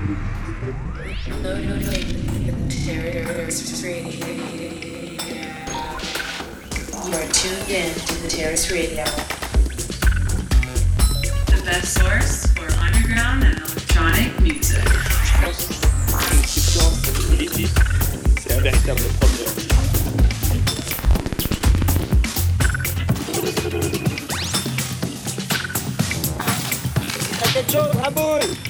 You are tuned in to the Terrace Radio. The best source for underground and electronic music. C'est un véritable problème. quelque Raboul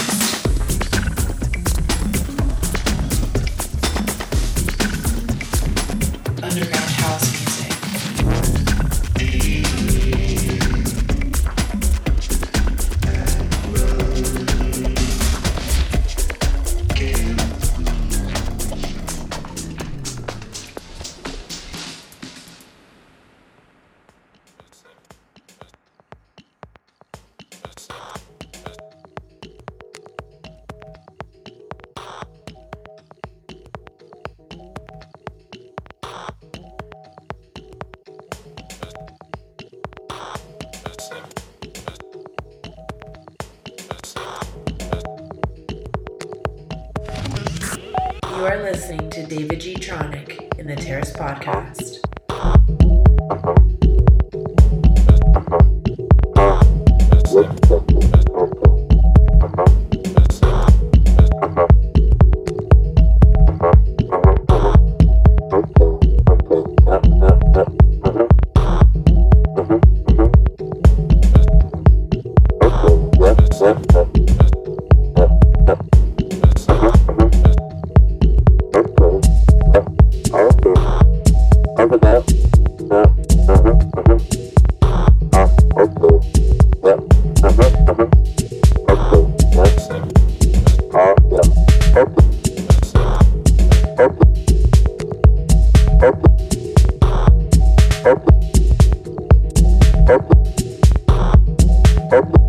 Up. Up.